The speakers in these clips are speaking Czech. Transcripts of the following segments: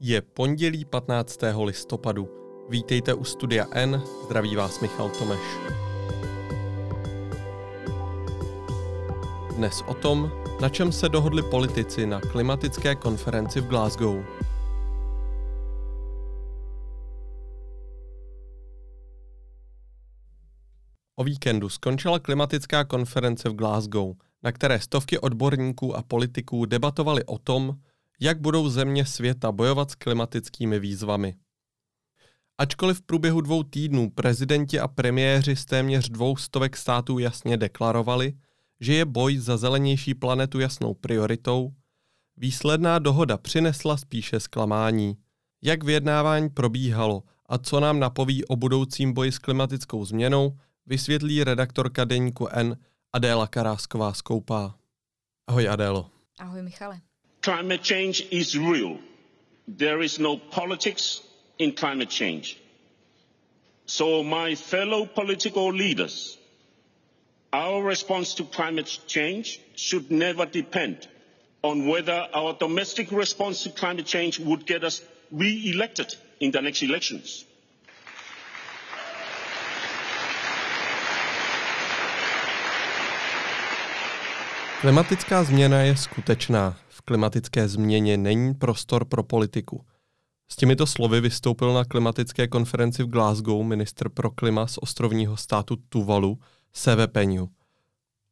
Je pondělí 15. listopadu. Vítejte u Studia N, zdraví vás Michal Tomeš. Dnes o tom, na čem se dohodli politici na klimatické konferenci v Glasgow. O víkendu skončila klimatická konference v Glasgow, na které stovky odborníků a politiků debatovali o tom, jak budou země světa bojovat s klimatickými výzvami. Ačkoliv v průběhu dvou týdnů prezidenti a premiéři z téměř dvou stovek států jasně deklarovali, že je boj za zelenější planetu jasnou prioritou, výsledná dohoda přinesla spíše zklamání. Jak vyjednávání probíhalo a co nám napoví o budoucím boji s klimatickou změnou, vysvětlí redaktorka deníku N Adéla Karásková Skoupá. Ahoj Adélo. Ahoj Michale. Climate change is real. There is no politics in climate change. So my fellow political leaders, our response to climate change should never depend on whether our domestic response to climate change would get us re-elected in the next elections. Klimatická změna je skutečná. V klimatické změně není prostor pro politiku. S těmito slovy vystoupil na klimatické konferenci v Glasgow ministr pro klima z ostrovního státu Tuvalu, Seve Penju.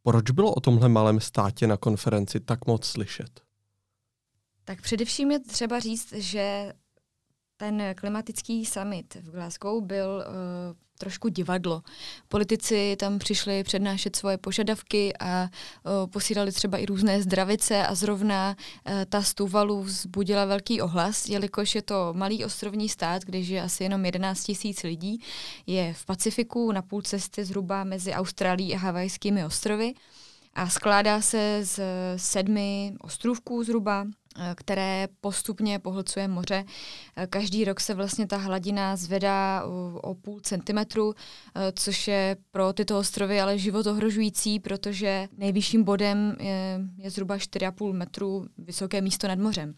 Proč bylo o tomhle malém státě na konferenci tak moc slyšet? Tak především je třeba říct, že ten klimatický summit v Glasgow byl uh, trošku divadlo. Politici tam přišli přednášet svoje požadavky a uh, posílali třeba i různé zdravice a zrovna uh, ta Tuvalu vzbudila velký ohlas, jelikož je to malý ostrovní stát, kde žije asi jenom 11 tisíc lidí, je v Pacifiku na půl cesty zhruba mezi Austrálií a Havajskými ostrovy a skládá se z sedmi ostrůvků zhruba, které postupně pohlcuje moře. Eh, každý rok se vlastně ta hladina zvedá o půl centimetru, eh, což je pro tyto ostrovy ale život ohrožující, protože nejvyšším bodem je, je zhruba 4,5 metru vysoké místo nad mořem.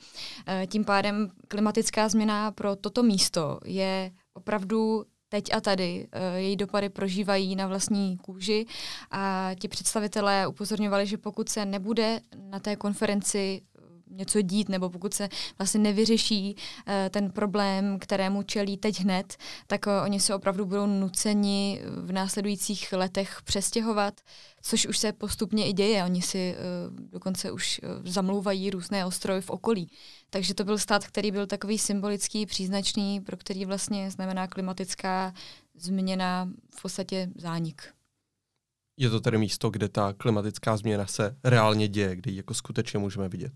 Tím pádem klimatická změna pro toto místo je opravdu teď a tady její dopady prožívají na vlastní kůži a ti představitelé upozorňovali, že pokud se nebude na té konferenci něco dít, nebo pokud se vlastně nevyřeší uh, ten problém, kterému čelí teď hned, tak uh, oni se opravdu budou nuceni v následujících letech přestěhovat, což už se postupně i děje. Oni si dokonce už zamlouvají různé ostrovy v okolí. Takže to byl stát, který byl takový symbolický, příznačný, pro který vlastně znamená klimatická změna v podstatě zánik. Je to tedy místo, kde ta klimatická změna se reálně děje, kde ji jako skutečně můžeme vidět?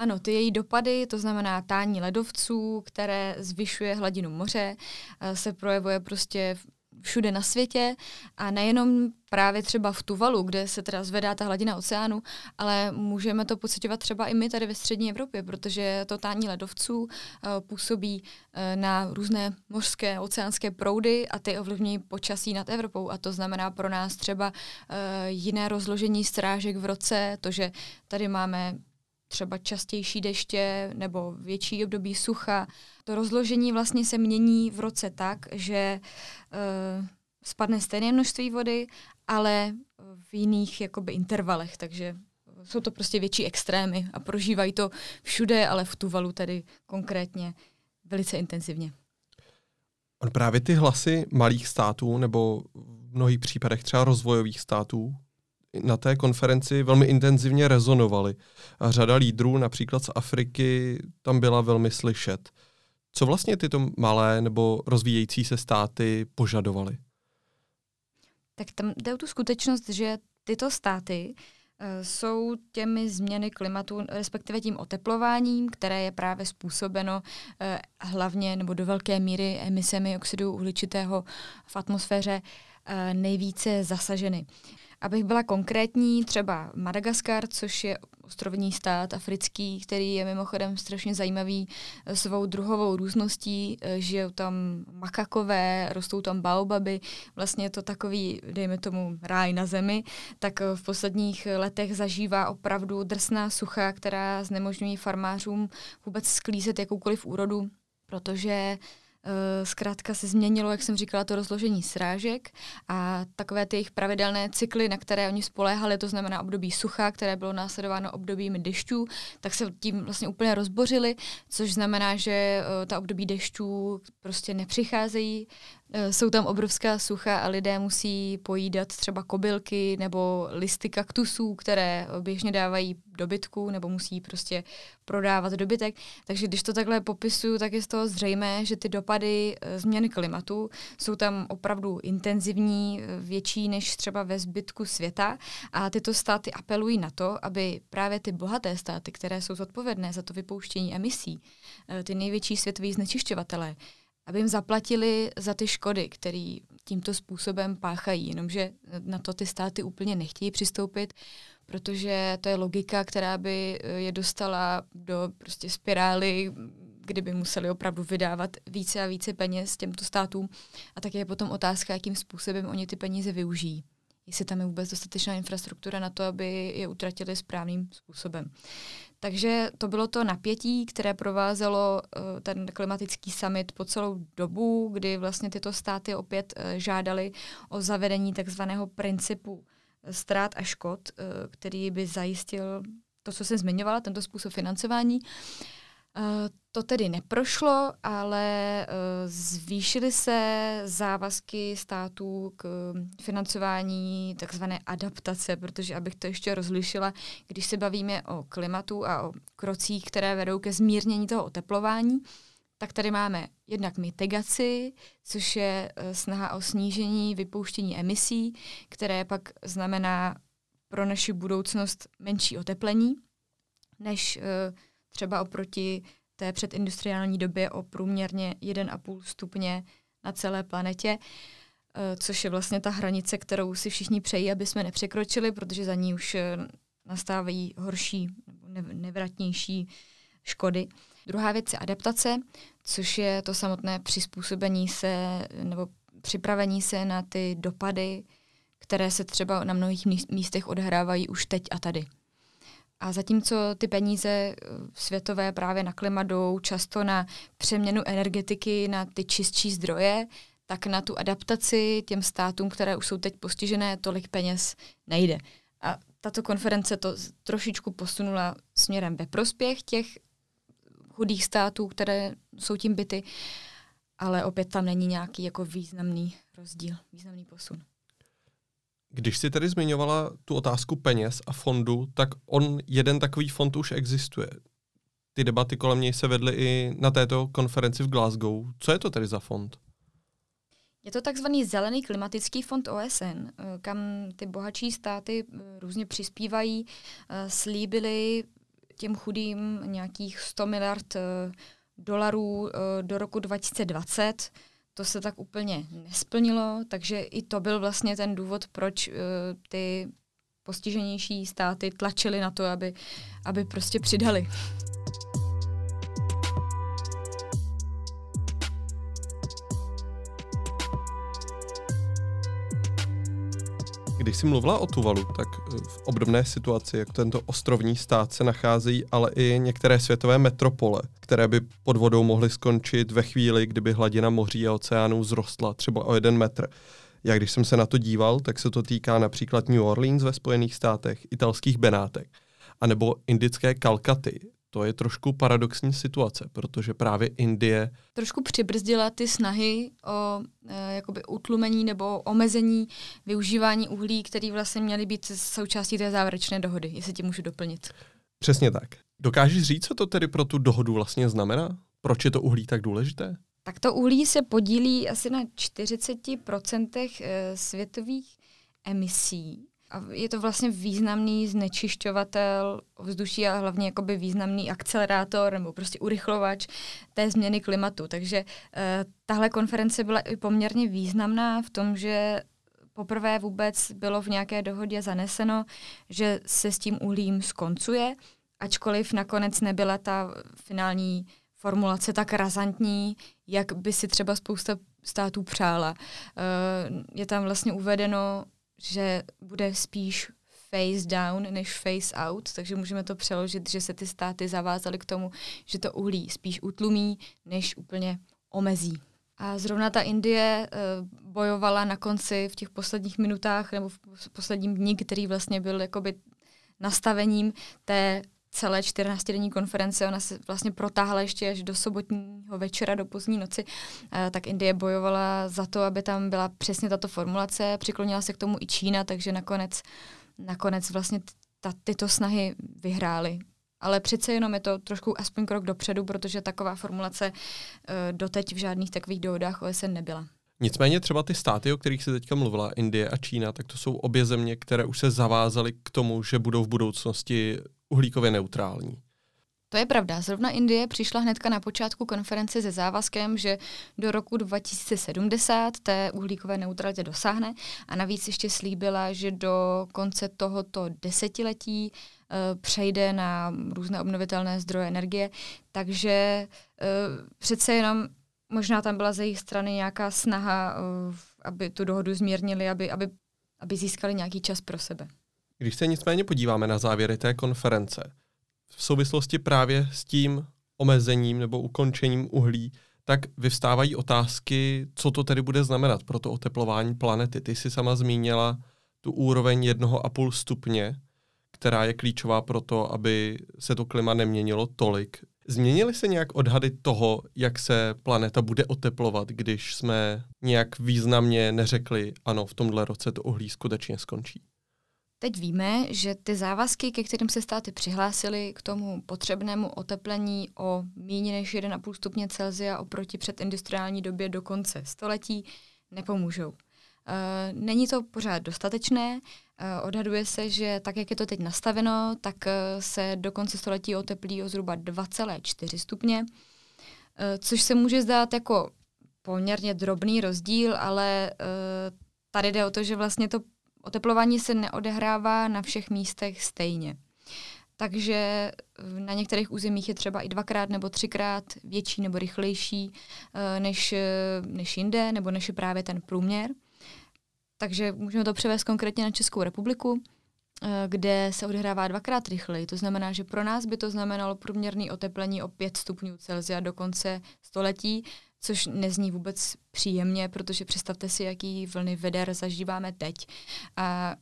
Ano, ty její dopady, to znamená tání ledovců, které zvyšuje hladinu moře, eh, se projevuje prostě všude na světě. A nejenom právě třeba v Tuvalu, kde se teda zvedá ta hladina oceánu, ale můžeme to pocitovat třeba i my tady ve střední Evropě, protože to tání ledovců uh, působí uh, na různé mořské, oceánské proudy a ty ovlivní počasí nad Evropou. A to znamená pro nás třeba jiné rozložení strážek v roce, to, že tady máme třeba častější deště nebo větší období sucha. To rozložení vlastně se mění v roce tak, že uh, spadne stejné množství vody, ale v jiných jakoby intervalech, takže jsou to prostě větší extrémy a prožívají to všude, ale v Tuvalu tedy konkrétně velice intenzivně. On právě ty hlasy malých států nebo v mnohých případech třeba rozvojových států, na té konferenci velmi intenzivně rezonovaly. A řada lídrů, například z Afriky, tam byla velmi slyšet. Co vlastně tyto malé nebo rozvíjející se státy požadovaly? Tak tam jde o tu skutečnost, že tyto státy uh, jsou těmi změny klimatu, respektive tím oteplováním, které je právě způsobeno uh, hlavně nebo do velké míry emisemi oxidu uhličitého v atmosféře, uh, nejvíce zasaženy. Abych byla konkrétní, třeba Madagaskar, což je ostrovní stát africký, který je mimochodem strašně zajímavý eh, svou druhovou růzností. Eh, žijou tam makakové, rostou tam baobaby, vlastně je to takový, dejme tomu, ráj na zemi, tak eh, v posledních letech zažívá opravdu drsná sucha, která znemožňují farmářům vůbec sklízet jakoukoliv úrodu, protože Eh, zkrátka se změnilo, jak jsem říkala, to rozložení srážek a takové ty jejich pravidelné cykly, na které oni spoléhali, to znamená období sucha, které bylo následováno obdobím dešťů, tak se tím vlastně úplně rozbořili, což znamená, že eh, ta období dešťů prostě nepřicházejí Eh, jsou tam obrovská sucha a lidé musí pojídat třeba kobylky nebo listy kaktusů, které běžně dávají dobytku nebo musí prostě prodávat dobytek. Takže když to takhle popisuju, tak je z toho zřejmé, že ty dopady eh, změny klimatu jsou tam opravdu intenzivní, eh, větší než třeba ve zbytku světa a tyto státy apelují na to, aby právě ty bohaté státy, které jsou zodpovědné za to vypouštění emisí, ty největší světoví znečišťovatelé, aby jim zaplatili za ty škody, které tímto způsobem páchají. Jenomže na to ty státy úplně nechtějí přistoupit, protože to je logika, která by eh, je dostala do prostě spirály, kdyby museli opravdu vydávat více a více peněz těmto státům. A tak je potom otázka, jakým způsobem oni ty peníze využijí. Jestli tam je vůbec dostatečná infrastruktura na to, aby je utratili správným způsobem. Takže to bylo to napětí, které provázelo uh, ten klimatický summit po celou dobu, kdy vlastně tyto státy opět uh, žádali o zavedení takzvaného principu ztrát a škod, který by zajistil to, co jsem zmiňovala, tento způsob financování. Eh, to tedy neprošlo, ale eh, zvýšily se závazky států k financování takzvané adaptace, protože abych to ještě rozlišila, když se bavíme o klimatu a o krocích, které vedou ke zmírnění toho oteplování, tak tady máme jednak mitigaci, což je eh, snaha o snížení vypouštění emisí, které pak znamená pro naši budoucnost menší oteplení, než třeba oproti té předindustriální době o průměrně 1,5 stupně na celé planetě, eh, což je vlastně ta hranice, kterou si všichni přejí, aby jsme nepřekročili, protože za ní už eh, nastávají horší nebo nevratnější škody. Druhá věc je adaptace, což je to samotné přizpůsobení se nebo připravení se na ty dopady, které se třeba na mnohých místech odhrávají už teď a tady. A zatímco ty peníze eh, světové právě na klima jdou často na přeměnu energetiky na ty čistší zdroje, tak na tu adaptaci těm státům, které už jsou teď postižené, tolik peněz nejde. A tato konference to trošičku posunula směrem ve prospěch těch chudých států, které jsou tím byty, ale opět tam není nějaký jako významný rozdíl, významný posun. Když jsi tady zmiňovala tu otázku peněz a fondu, tak on jeden takový fond už existuje. Ty debaty kolem něj se vedly i na této konferenci v Glasgow. Co je to tedy za fond? Je to takzvaný Zelený klimatický fond OSN, eh, kam ty bohatší státy eh, různě přispívají. Eh, slíbili těm chudým nějakých 100 miliard dolarů do roku 2020 to se tak úplně nesplnilo, takže i to byl vlastně ten důvod, proč uh, ty postiženější státy tlačily na to, aby, aby prostě přidali. Když jsi mluvila o Tuvalu, tak v obdobné situaci, jak tento ostrovní stát, se nacházejí ale i některé světové metropole, které by pod vodou mohly skončit ve chvíli, kdyby hladina moří a oceánů zrostla třeba o jeden metr. Já když jsem se na to díval, tak se to týká například New Orleans ve Spojených státech, italských Benátek, anebo indické Kalkaty, to je trošku paradoxní situace, protože právě Indie... Trošku přibrzdila ty snahy o e, jakoby utlumení nebo omezení využívání uhlí, které vlastně měly být součástí té závěrečné dohody, jestli ti můžu doplnit. Přesně tak. Dokážeš říct, co to tedy pro tu dohodu vlastně znamená? Proč je to uhlí tak důležité? Tak to uhlí se podílí asi na 40% e, světových emisí a je to vlastně významný znečišťovatel vzduší a hlavně jakoby významný akcelerátor nebo prostě urychlovač té změny klimatu. Takže uh, tahle konference byla i poměrně významná v tom, že poprvé vůbec bylo v nějaké dohodě zaneseno, že se s tím uhlím skoncuje, ačkoliv nakonec nebyla ta finální formulace tak razantní, jak by si třeba spousta států přála. Eh, je tam vlastně uvedeno, že bude spíš face down než face out, takže můžeme to přeložit, že se ty státy zavázaly k tomu, že to uhlí spíš utlumí, než úplně omezí. A zrovna ta Indie uh, bojovala na konci v těch posledních minutách nebo v posledním dní, který vlastně byl jakoby nastavením té celé 14-denní konference, ona se vlastně protáhla ještě až do sobotního večera, do pozdní noci, uh, tak Indie bojovala za to, aby tam byla přesně tato formulace, přiklonila se k tomu i Čína, takže nakonec, nakonec vlastně ta, tyto snahy vyhrály ale přece jenom je to trošku aspoň krok dopředu, protože taková formulace uh, doteď v žádných takových dohodách OSN nebyla. Nicméně třeba ty státy, o kterých se teďka mluvila, Indie a Čína, tak to jsou obě země, které už se zavázaly k tomu, že budou v budoucnosti uhlíkově neutrální. To je pravda. Zrovna Indie přišla hnedka na počátku konference se závazkem, že do roku 2070 té uhlíkové neutralitě dosáhne a navíc ještě slíbila, že do konce tohoto desetiletí uh, přejde na různé obnovitelné zdroje energie. Takže uh, přece jenom možná tam byla ze jejich strany nějaká snaha, uh, aby tu dohodu zmírnili, aby, aby, aby získali nějaký čas pro sebe. Když se nicméně podíváme na závěry té konference, v souvislosti právě s tím omezením nebo ukončením uhlí, tak vyvstávají otázky, co to tedy bude znamenat pro to oteplování planety. Ty jsi sama zmínila tu úroveň jednoho a půl stupně, která je klíčová pro to, aby se to klima neměnilo tolik. Změnily se nějak odhady toho, jak se planeta bude oteplovat, když jsme nějak významně neřekli, ano, v tomhle roce to uhlí skutečně skončí? Teď víme, že ty závazky, ke kterým se státy přihlásily k tomu potřebnému oteplení o méně než 1,5 stupně Celsia oproti předindustriální době do konce století, nepomůžou. Eh, není to pořád dostatečné. Eh, odhaduje se, že tak, jak je to teď nastaveno, tak eh, se do konce století oteplí o zhruba 2,4 stupně, což se může zdát jako poměrně drobný rozdíl, ale tady jde o to, že vlastně to oteplování se neodehrává na všech místech stejně. Takže na některých územích je třeba i dvakrát nebo třikrát větší nebo rychlejší než, než jinde, nebo než je právě ten průměr. Takže můžeme to převést konkrétně na Českou republiku, eh, kde se odehrává dvakrát rychleji. To znamená, že pro nás by to znamenalo průměrný oteplení o 5 stupňů Celsia do konce století, což nezní vůbec příjemně, protože představte si, jaký vlny veder zažíváme teď. A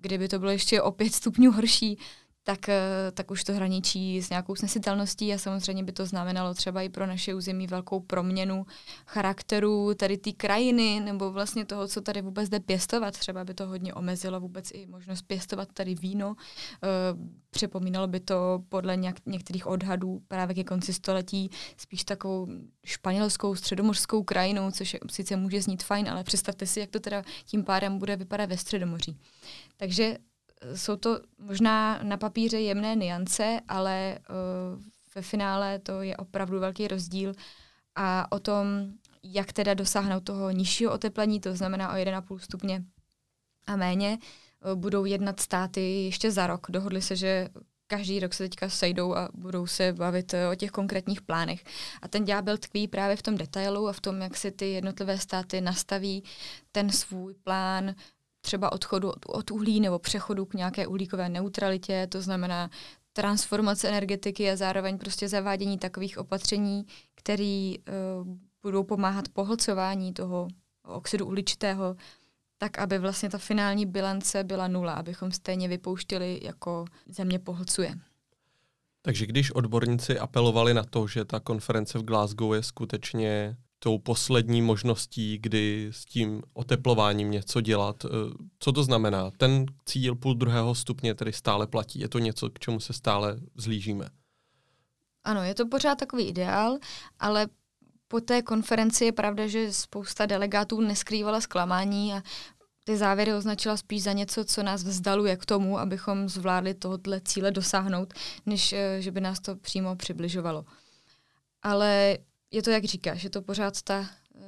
kdyby to bylo ještě o 5 stupňů horší, tak, eh, tak už to hraničí s nějakou snesitelností a samozřejmě by to znamenalo třeba i pro naše území velkou proměnu charakteru tady té krajiny nebo vlastně toho, co tady vůbec jde pěstovat. Třeba by to hodně omezilo vůbec i možnost pěstovat tady víno. E, připomínalo by to podle něk- některých odhadů právě ke konci století spíš takovou španělskou, středomořskou krajinou, což je, sice může znít fajn, ale představte si, jak to teda tím pádem bude vypadat ve středomoří. Takže jsou to možná na papíře jemné niance, ale uh, ve finále to je opravdu velký rozdíl a o tom, jak teda dosáhnout toho nižšího oteplení, to znamená o 1,5 stupně a méně, uh, budou jednat státy ještě za rok. Dohodli se, že každý rok se teďka sejdou a budou se bavit uh, o těch konkrétních plánech. A ten ďábel tkví právě v tom detailu a v tom, jak si ty jednotlivé státy nastaví ten svůj plán třeba odchodu od uhlí nebo přechodu k nějaké uhlíkové neutralitě, to znamená transformace energetiky a zároveň prostě zavádění takových opatření, které uh, budou pomáhat pohlcování toho oxidu uhličitého, tak aby vlastně ta finální bilance byla nula, abychom stejně vypouštili, jako země pohlcuje. Takže když odborníci apelovali na to, že ta konference v Glasgow je skutečně tou poslední možností, kdy s tím oteplováním něco dělat. Eh, co to znamená? Ten cíl půl druhého stupně tedy stále platí. Je to něco, k čemu se stále zlížíme? Ano, je to pořád takový ideál, ale po té konferenci je pravda, že spousta delegátů neskrývala zklamání a ty závěry označila spíš za něco, co nás vzdaluje k tomu, abychom zvládli tohoto cíle dosáhnout, než eh, že by nás to přímo přibližovalo. Ale je to, jak říkáš, je to pořád ta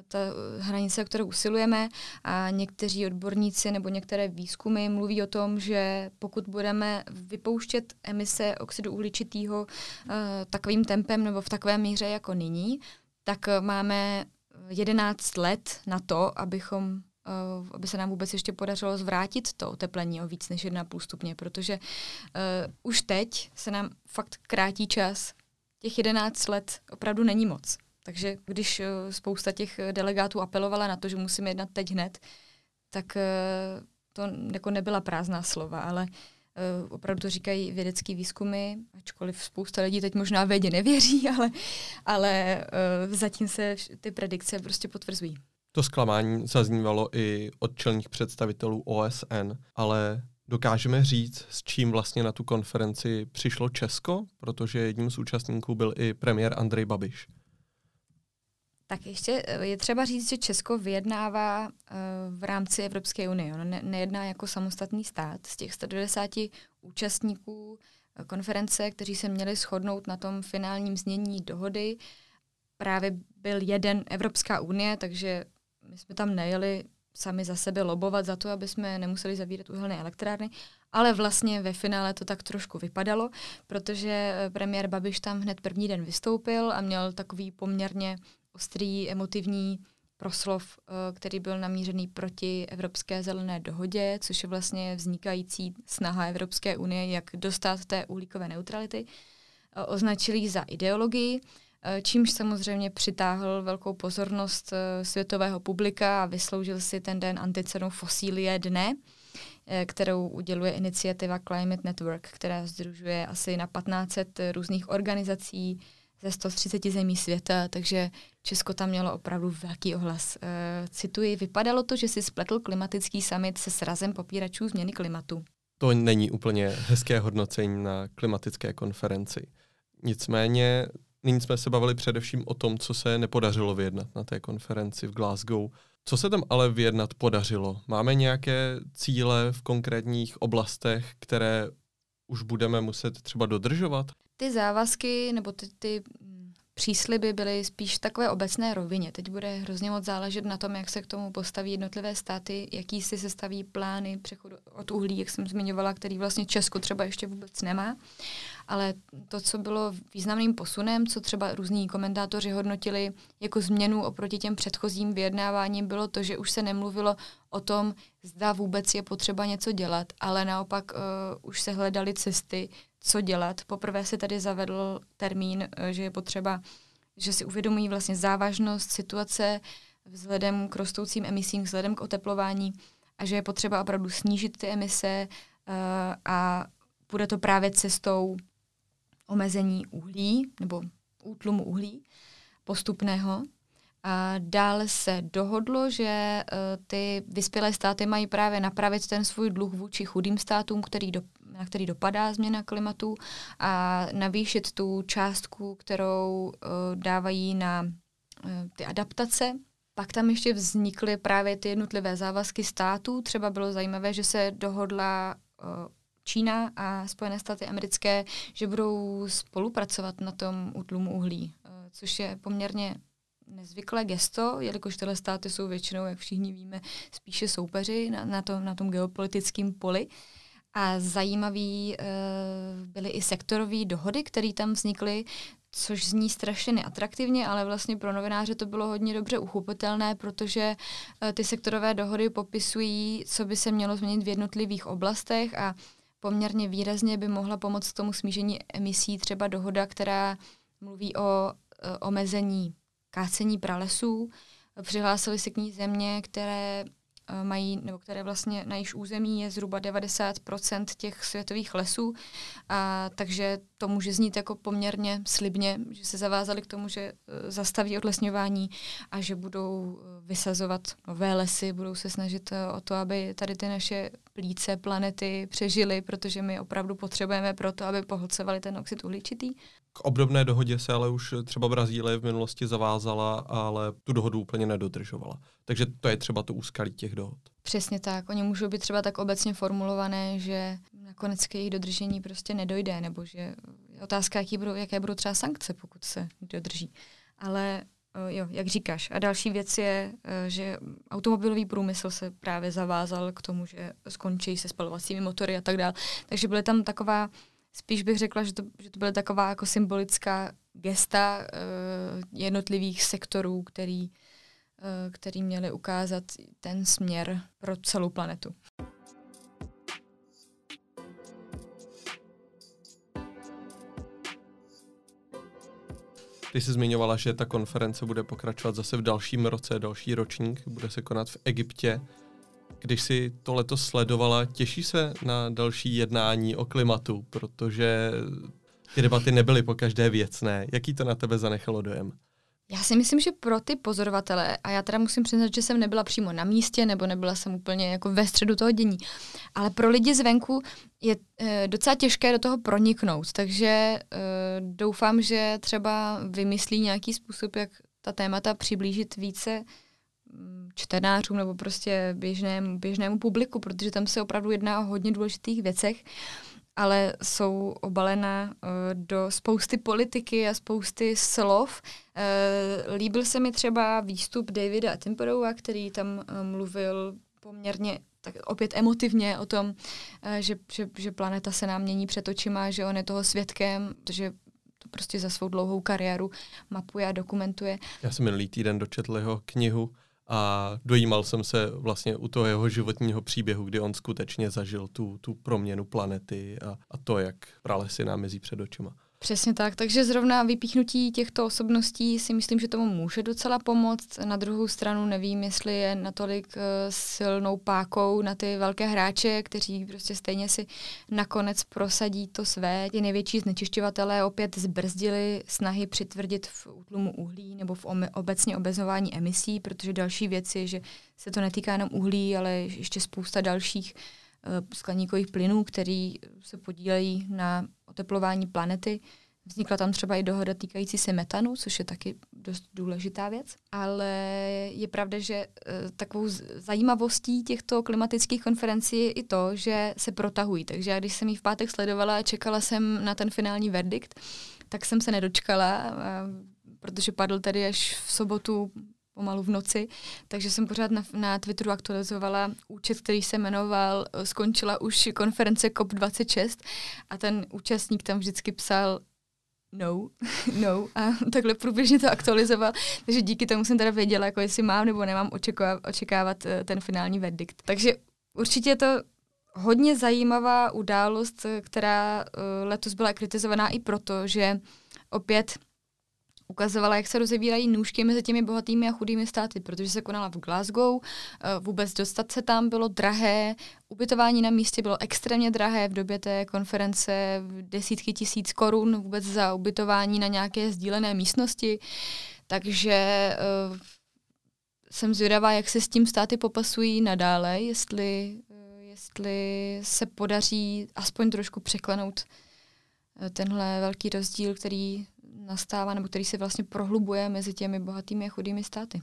ta hranice, o kterou usilujeme a někteří odborníci nebo některé výzkumy mluví o tom, že pokud budeme vypouštět emise oxidu uhličitého uh, takovým tempem nebo v takové míře jako nyní, tak máme 11 let na to, abychom uh, aby se nám vůbec ještě podařilo zvrátit to oteplení o víc než 1,5 stupně, protože uh, už teď se nám fakt krátí čas. Těch 11 let opravdu není moc. Takže když uh, spousta těch delegátů apelovala na to, že musíme jednat teď hned, tak uh, to jako nebyla prázdná slova, ale opravdu to říkají vědecké výzkumy, ačkoliv spousta lidí teď možná vědě nevěří, ale, ale zatím se ty predikce prostě potvrzují. To zklamání zaznívalo i od čelních představitelů OSN, ale dokážeme říct, s čím vlastně na tu konferenci přišlo Česko, protože jedním z účastníků byl i premiér Andrej Babiš. Tak ještě eh, je třeba říct, že Česko vyjednává uh, v rámci Evropské unie. Ono ne, nejedná jako samostatný stát. Z těch 190 účastníků uh, konference, kteří se měli shodnout na tom finálním znění dohody, právě byl jeden Evropská unie, takže my jsme tam nejeli sami za sebe lobovat za to, aby jsme nemuseli zavírat uhelné elektrárny, ale vlastně ve finále to tak trošku vypadalo, protože premiér Babiš tam hned první den vystoupil a měl takový poměrně ostrý, emotivní proslov, eh, který byl namířený proti Evropské zelené dohodě, což je vlastně vznikající snaha Evropské unie, jak dostat té uhlíkové neutrality. Eh, označili za ideologii, eh, čímž samozřejmě přitáhl velkou pozornost světového publika a vysloužil si ten den anticenu Fosílie dne, kterou uděluje iniciativa Climate Network, která združuje asi na 1500 různých organizací, ze 130 zemí světa, takže Česko tam mělo opravdu velký ohlas. E, cituji, vypadalo to, že si spletl klimatický summit se srazem popíračů změny klimatu. To není úplně hezké hodnocení na klimatické konferenci. Nicméně nyní jsme se bavili především o tom, co se nepodařilo vyjednat na té konferenci v Glasgow. Co se tam ale vyjednat podařilo? Máme nějaké cíle v konkrétních oblastech, které už budeme muset třeba dodržovat? Ty závazky nebo ty, ty přísliby byly spíš v takové obecné rovině. Teď bude hrozně moc záležet na tom, jak se k tomu postaví jednotlivé státy, jaký si se staví plány přechodu od uhlí, jak jsem zmiňovala, který vlastně Česko třeba ještě vůbec nemá. Ale to, co bylo významným posunem, co třeba různí komentátoři hodnotili jako změnu oproti těm předchozím vyjednáváním, bylo to, že už se nemluvilo o tom, zda vůbec je potřeba něco dělat, ale naopak uh, už se hledaly cesty, co dělat. Poprvé se tady zavedl termín, eh, že je potřeba, že si uvědomují vlastně závažnost situace vzhledem k rostoucím emisím, vzhledem k oteplování a že je potřeba opravdu snížit ty emise uh, a bude to právě cestou omezení uhlí nebo útlumu uhlí postupného. A dále se dohodlo, že uh, ty vyspělé státy mají právě napravit ten svůj dluh vůči chudým státům, který do, na který dopadá změna klimatu a navýšit tu částku, kterou uh, dávají na uh, ty adaptace. Pak tam ještě vznikly právě ty jednotlivé závazky států. Třeba bylo zajímavé, že se dohodla uh, Čína a Spojené státy americké, že budou spolupracovat na tom útlumu uhlí, což je poměrně nezvyklé gesto, jelikož tyhle státy jsou většinou, jak všichni víme, spíše soupeři na, na, tom, na tom geopolitickém poli. A zajímavý uh, byly i sektorové dohody, které tam vznikly, což zní strašně neatraktivně, ale vlastně pro novináře to bylo hodně dobře uchopitelné, protože uh, ty sektorové dohody popisují, co by se mělo změnit v jednotlivých oblastech a poměrně výrazně by mohla pomoct k tomu smížení emisí třeba dohoda, která mluví o uh, omezení kácení pralesů. Přihlásily se k ní země, které Eh, mají, nebo které vlastně na již území je zhruba 90% těch světových lesů, a, takže to může znít jako poměrně slibně, že se zavázali k tomu, že eh, zastaví odlesňování a že budou eh, vysazovat nové lesy, budou se snažit o to, aby tady ty naše plíce planety přežily, protože my opravdu potřebujeme pro to, aby pohlcovali ten oxid uhličitý. K obdobné dohodě se ale už třeba Brazílie v minulosti zavázala, ale tu dohodu úplně nedodržovala. Takže to je třeba to úskalí těch dohod. Přesně tak. Oni můžou být třeba tak obecně formulované, že nakonec k jejich dodržení prostě nedojde, nebo že je otázka, jaký budou, jaké budou třeba sankce, pokud se dodrží. Ale jo, jak říkáš. A další věc je, že automobilový průmysl se právě zavázal k tomu, že skončí se spalovacími motory a tak dále. Takže byly tam taková, spíš bych řekla, že to, že to byla taková jako symbolická gesta uh, jednotlivých sektorů, který, který měli ukázat ten směr pro celou planetu. Ty jsi zmiňovala, že ta konference bude pokračovat zase v dalším roce, další ročník, bude se konat v Egyptě. Když si to letos sledovala, těší se na další jednání o klimatu, protože ty debaty nebyly po každé věcné. Jaký to na tebe zanechalo dojem? Já si myslím, že pro ty pozorovatele, a já teda musím přiznat, že jsem nebyla přímo na místě, nebo nebyla jsem úplně jako ve středu toho dění, ale pro lidi zvenku je e, docela těžké do toho proniknout, takže e, doufám, že třeba vymyslí nějaký způsob, jak ta témata přiblížit více mm, čtenářům nebo prostě běžnému, běžnému publiku, protože tam se opravdu jedná o hodně důležitých věcech ale jsou obalena uh, do spousty politiky a spousty slov. Uh, líbil se mi třeba výstup Davida Attenborougha, který tam uh, mluvil poměrně tak opět emotivně o tom, že, že, že planeta se nám mění před očima, že on je toho svědkem, že to prostě za svou dlouhou kariéru mapuje a dokumentuje. Já jsem minulý týden dočetl jeho knihu a dojímal jsem se vlastně u toho jeho životního příběhu, kdy on skutečně zažil tu, tu proměnu planety a, a to, jak pralesy nám mezí před očima. Přesně tak, takže zrovna vypíchnutí těchto osobností si myslím, že tomu může docela pomoct. Na druhou stranu nevím, jestli je natolik uh, silnou pákou na ty velké hráče, kteří prostě stejně si nakonec prosadí to své. Ti největší znečišťovatelé opět zbrzdili snahy přitvrdit v útlumu uhlí nebo v obecně obezování emisí, protože další věc je, že se to netýká jenom uhlí, ale ještě spousta dalších skleníkových plynů, který se podílejí na oteplování planety. Vznikla tam třeba i dohoda týkající se metanu, což je taky dost důležitá věc. Ale je pravda, že e, takovou zajímavostí těchto klimatických konferencí je i to, že se protahují. Takže já, když jsem ji v pátek sledovala a čekala jsem na ten finální verdikt, tak jsem se nedočkala, a, protože padl tady až v sobotu pomalu v noci, takže jsem pořád na, na Twitteru aktualizovala účet, který se jmenoval eh, Skončila už konference COP26 a ten účastník tam vždycky psal no, no a takhle průběžně to aktualizoval, takže díky tomu jsem teda věděla, jako jestli mám nebo nemám očekávat, očekávat eh, ten finální verdikt. Takže určitě je to hodně zajímavá událost, eh, která letos byla kritizovaná i proto, že opět ukazovala, jak se rozevírají nůžky mezi těmi bohatými a chudými státy, protože se konala v Glasgow, eh, vůbec dostat se tam bylo drahé, ubytování na místě bylo extrémně drahé v době té konference, desítky tisíc korun vůbec za ubytování na nějaké sdílené místnosti, takže uh, jsem zvědavá, jak se s tím státy popasují nadále, jestli, uh, jestli se podaří aspoň trošku překlenout tenhle velký rozdíl, který nastává, nebo který se vlastně prohlubuje mezi těmi bohatými a chudými státy.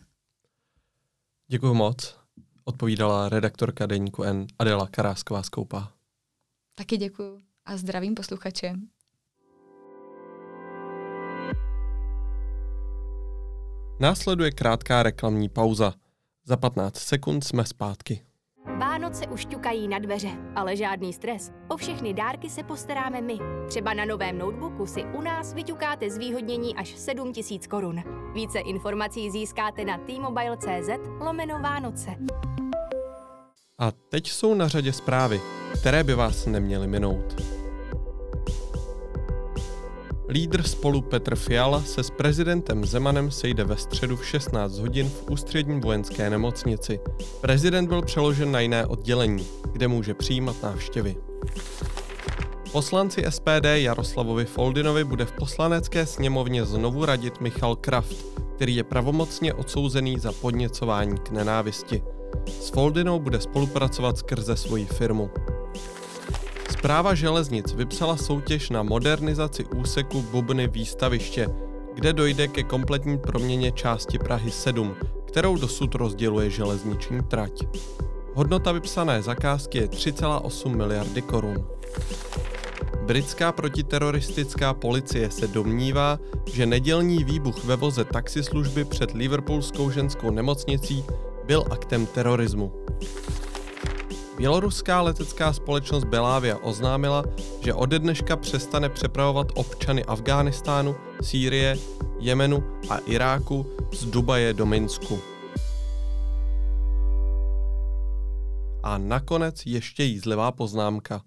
Děkuji moc. Odpovídala redaktorka deníku N Adela Karásková Skoupa. Taky děkuji a zdravím posluchače. Následuje krátká reklamní pauza. Za 15 sekund jsme zpátky. Vánoce už ťukají na dveře, ale žádný stres. O všechny dárky se postaráme my. Třeba na novém notebooku si u nás vyťukáte zvýhodnění až 7000 korun. Více informací získáte na t-mobile.cz lomeno Vánoce. A teď jsou na řadě zprávy, které by vás neměly minout. Lídr spolu Petr Fiala se s prezidentem Zemanem sejde ve středu v 16 hodin v ústřední vojenské nemocnici. Prezident byl přeložen na jiné oddělení, kde může přijímat návštěvy. Poslanci SPD Jaroslavovi Foldinovi bude v poslanecké sněmovně znovu radit Michal Kraft, který je pravomocně odsouzený za podněcování k nenávisti. S Foldinou bude spolupracovat skrze svoji firmu. Zpráva železnic vypsala soutěž na modernizaci úseku Bubny výstaviště, kde dojde ke kompletní proměně části Prahy 7, kterou dosud rozděluje železniční trať. Hodnota vypsané zakázky je 3,8 miliardy korun. Britská protiteroristická policie se domnívá, že nedělní výbuch ve voze taxislužby před Liverpoolskou ženskou nemocnicí byl aktem terorismu. Běloruská letecká společnost Belavia oznámila, že ode dneška přestane přepravovat občany Afghánistánu, Sýrie, Jemenu a Iráku z Dubaje do Minsku. A nakonec ještě jízlivá poznámka.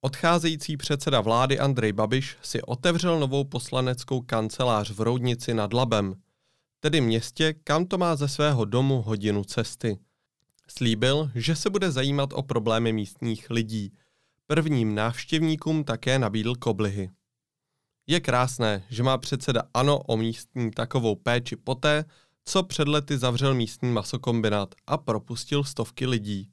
Odcházející předseda vlády Andrej Babiš si otevřel novou poslaneckou kancelář v Roudnici nad Labem, tedy městě, kam to má ze svého domu hodinu cesty. Slíbil, že se bude zajímat o problémy místních lidí. Prvním návštěvníkům také nabídl koblihy. Je krásné, že má předseda ANO o místní takovou péči poté, co před lety zavřel místní masokombinát a propustil stovky lidí.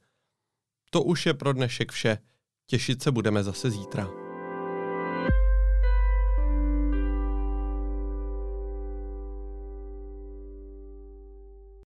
To už je pro dnešek vše. Těšit se budeme zase zítra.